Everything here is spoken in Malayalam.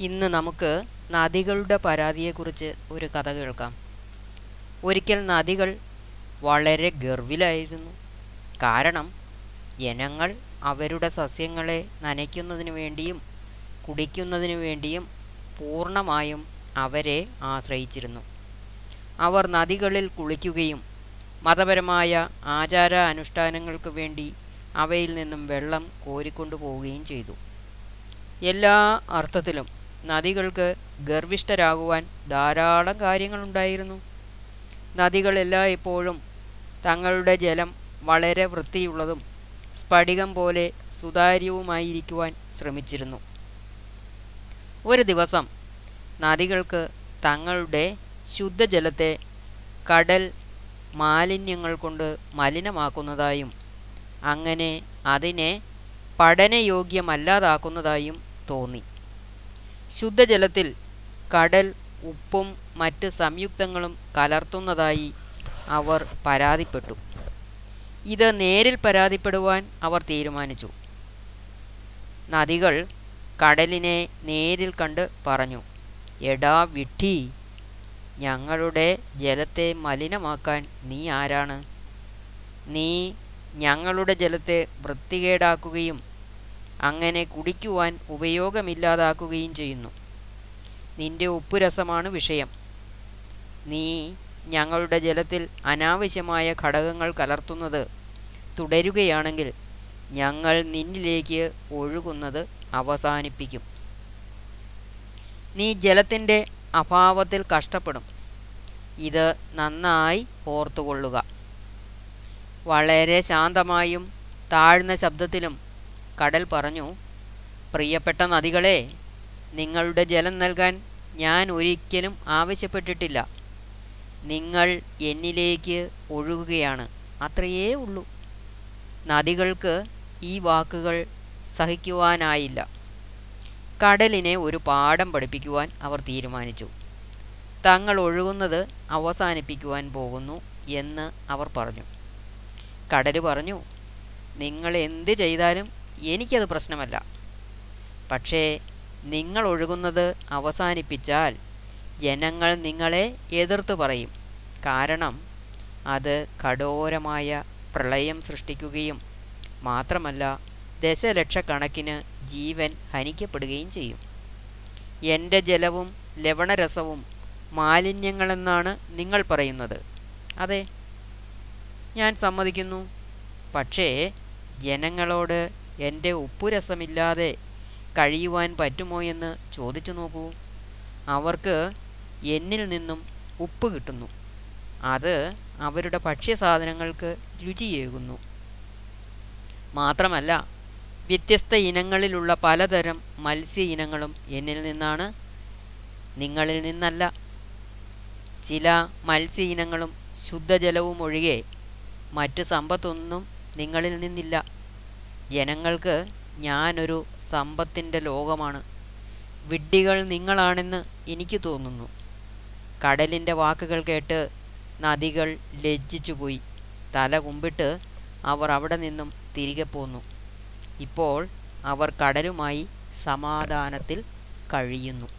ഇന്ന് നമുക്ക് നദികളുടെ പരാതിയെക്കുറിച്ച് ഒരു കഥ കേൾക്കാം. ഒരിക്കൽ നദികൾ വളരെ ഗർവിലായിരുന്നു. കാരണം ജനങ്ങൾ അവരുടെ സസ്യങ്ങളെ നനയ്ക്കുന്നതിന് വേണ്ടിയും കുടിക്കുന്നതിന് വേണ്ടിയും പൂർണമായും അവരെ ആശ്രയിച്ചിരുന്നു. അവർ നദികളിൽ കുളിക്കുകയും മതപരമായ ആചാര അനുഷ്ഠാനങ്ങൾക്ക് വേണ്ടി അവയിൽ നിന്നും വെള്ളം കോരിക്കൊണ്ടു പോവുകയും ചെയ്തു. എല്ലാ അർത്ഥത്തിലും നദികൾക്ക് ഗർവിഷ്ഠരാകുവാൻ ധാരാളം കാര്യങ്ങളുണ്ടായിരുന്നു. നദികളെല്ലാം എപ്പോഴും തങ്ങളുടെ ജലം വളരെ വൃത്തിയുള്ളതും സ്ഫടികം പോലെ സുതാര്യവുമായിരിക്കുവാൻ ശ്രമിച്ചിരുന്നു. ഒരു ദിവസം നദികൾക്ക് തങ്ങളുടെ ശുദ്ധജലത്തെ കടൽ മാലിന്യങ്ങൾ കൊണ്ട് മലിനമാക്കുന്നതായും അങ്ങനെ അതിനെ പഠനയോഗ്യമല്ലാതാക്കുന്നതായും തോന്നി. ശുദ്ധജലത്തിൽ കടൽ ഉപ്പും മറ്റ് സംയുക്തങ്ങളും കലർത്തുന്നതായി അവർ പരാതിപ്പെട്ടു. ഇത് നേരിൽ പരാതിപ്പെടുവാൻ അവർ തീരുമാനിച്ചു. നദികൾ കടലിനെ നേരിൽ കണ്ട് പറഞ്ഞു എടാ വിട്ടി ഞങ്ങളുടെ ജലത്തെ മലിനമാക്കാൻ നീ ആരാണ്? നീ ഞങ്ങളുടെ ജലത്തെ വൃത്തികേടാക്കുകയും അങ്ങനെ കുടിക്കുവാൻ ഉപയോഗമില്ലാതാക്കുകയും ചെയ്യുന്നു. നിന്റെ ഉപ്പുരസമാണ് വിഷയം. നീ ഞങ്ങളുടെ ജലത്തിൽ അനാവശ്യമായ ഘടകങ്ങൾ കലർത്തുന്നത് തുടരുകയാണെങ്കിൽ ഞങ്ങൾ നിന്നിലേക്ക് ഒഴുകുന്നത് അവസാനിപ്പിക്കും. നീ ജലത്തിന്റെ അഭാവത്തിൽ കഷ്ടപ്പെടും. ഇത് നന്നായി ഓർത്തുകൊള്ളുക. വളരെ ശാന്തമായും താഴ്ന്ന ശബ്ദത്തിലും കടൽ പറഞ്ഞു പ്രിയപ്പെട്ട നദികളെ നിങ്ങളുടെ ജലം നൽകാൻ ഞാൻ ഒരിക്കലും ആവശ്യപ്പെട്ടിട്ടില്ല. നിങ്ങൾ എന്നിലേക്ക് ഒഴുകുകയാണ്. അത്രയേ ഉള്ളൂ. നദികൾക്ക് ഈ വാക്കുകൾ സഹിക്കുവാനായില്ല. കടലിനെ ഒരു പാഠം പഠിപ്പിക്കുവാൻ അവർ തീരുമാനിച്ചു. തങ്ങൾ ഒഴുകുന്നത് അവസാനിപ്പിക്കുവാൻ പോകുന്നു എന്ന് അവർ പറഞ്ഞു. കടൽ പറഞ്ഞു നിങ്ങൾ എന്ത് ചെയ്താലും എനിക്കത് പ്രശ്നമല്ല. പക്ഷേ നിങ്ങൾ ഒഴുകുന്നത് അവസാനിപ്പിച്ചാൽ ജനങ്ങൾ നിങ്ങളെ എതിർത്ത് പറയും. കാരണം അത് കഠോരമായ പ്രളയം സൃഷ്ടിക്കുകയും മാത്രമല്ല ദശലക്ഷക്കണക്കിന് ജീവൻ ഹനിക്കപ്പെടുകയും ചെയ്യും. എന്റെ ജലവും ലവണരസവും മാലിന്യങ്ങളെന്നാണ് നിങ്ങൾ പറയുന്നത്. അതെ ഞാൻ സമ്മതിക്കുന്നു. പക്ഷേ ജനങ്ങളോട് എന്റെ ഉപ്പുരസമില്ലാതെ കഴിയുവാൻ പറ്റുമോ എന്ന് ചോദിച്ചു നോക്കൂ. അവർക്ക് എന്നിൽ നിന്നും ഉപ്പ് കിട്ടുന്നു. അത് അവരുടെ ഭക്ഷ്യസാധനങ്ങൾക്ക് രുചിയേകുന്നു. മാത്രമല്ല വ്യത്യസ്ത ഇനങ്ങളിലുള്ള പലതരം മത്സ്യ ഇനങ്ങളും എന്നിൽ നിന്നാണ് നിങ്ങളിൽ നിന്നല്ല. ചില മത്സ്യ ഇനങ്ങളും ശുദ്ധജലവും ഒഴികെ മറ്റ് സമ്പത്തൊന്നും നിങ്ങളിൽ നിന്നില്ല. ജനങ്ങൾക്ക് ഞാനൊരു സമ്പത്തിന്റെ ലോകമാണ്. വിഡ്ഢികൾ നിങ്ങളാണെന്ന് എനിക്ക് തോന്നുന്നു. കടലിന്റെ വാക്കുകൾ കേട്ട് നദികൾ ലജ്ജിച്ചുപോയി തല കുമ്പിട്ട് അവർ അവിടെ നിന്നും തിരികെ പോന്നു. ഇപ്പോൾ അവർ കടലുമായി സമാധാനത്തിൽ കഴിയുന്നു.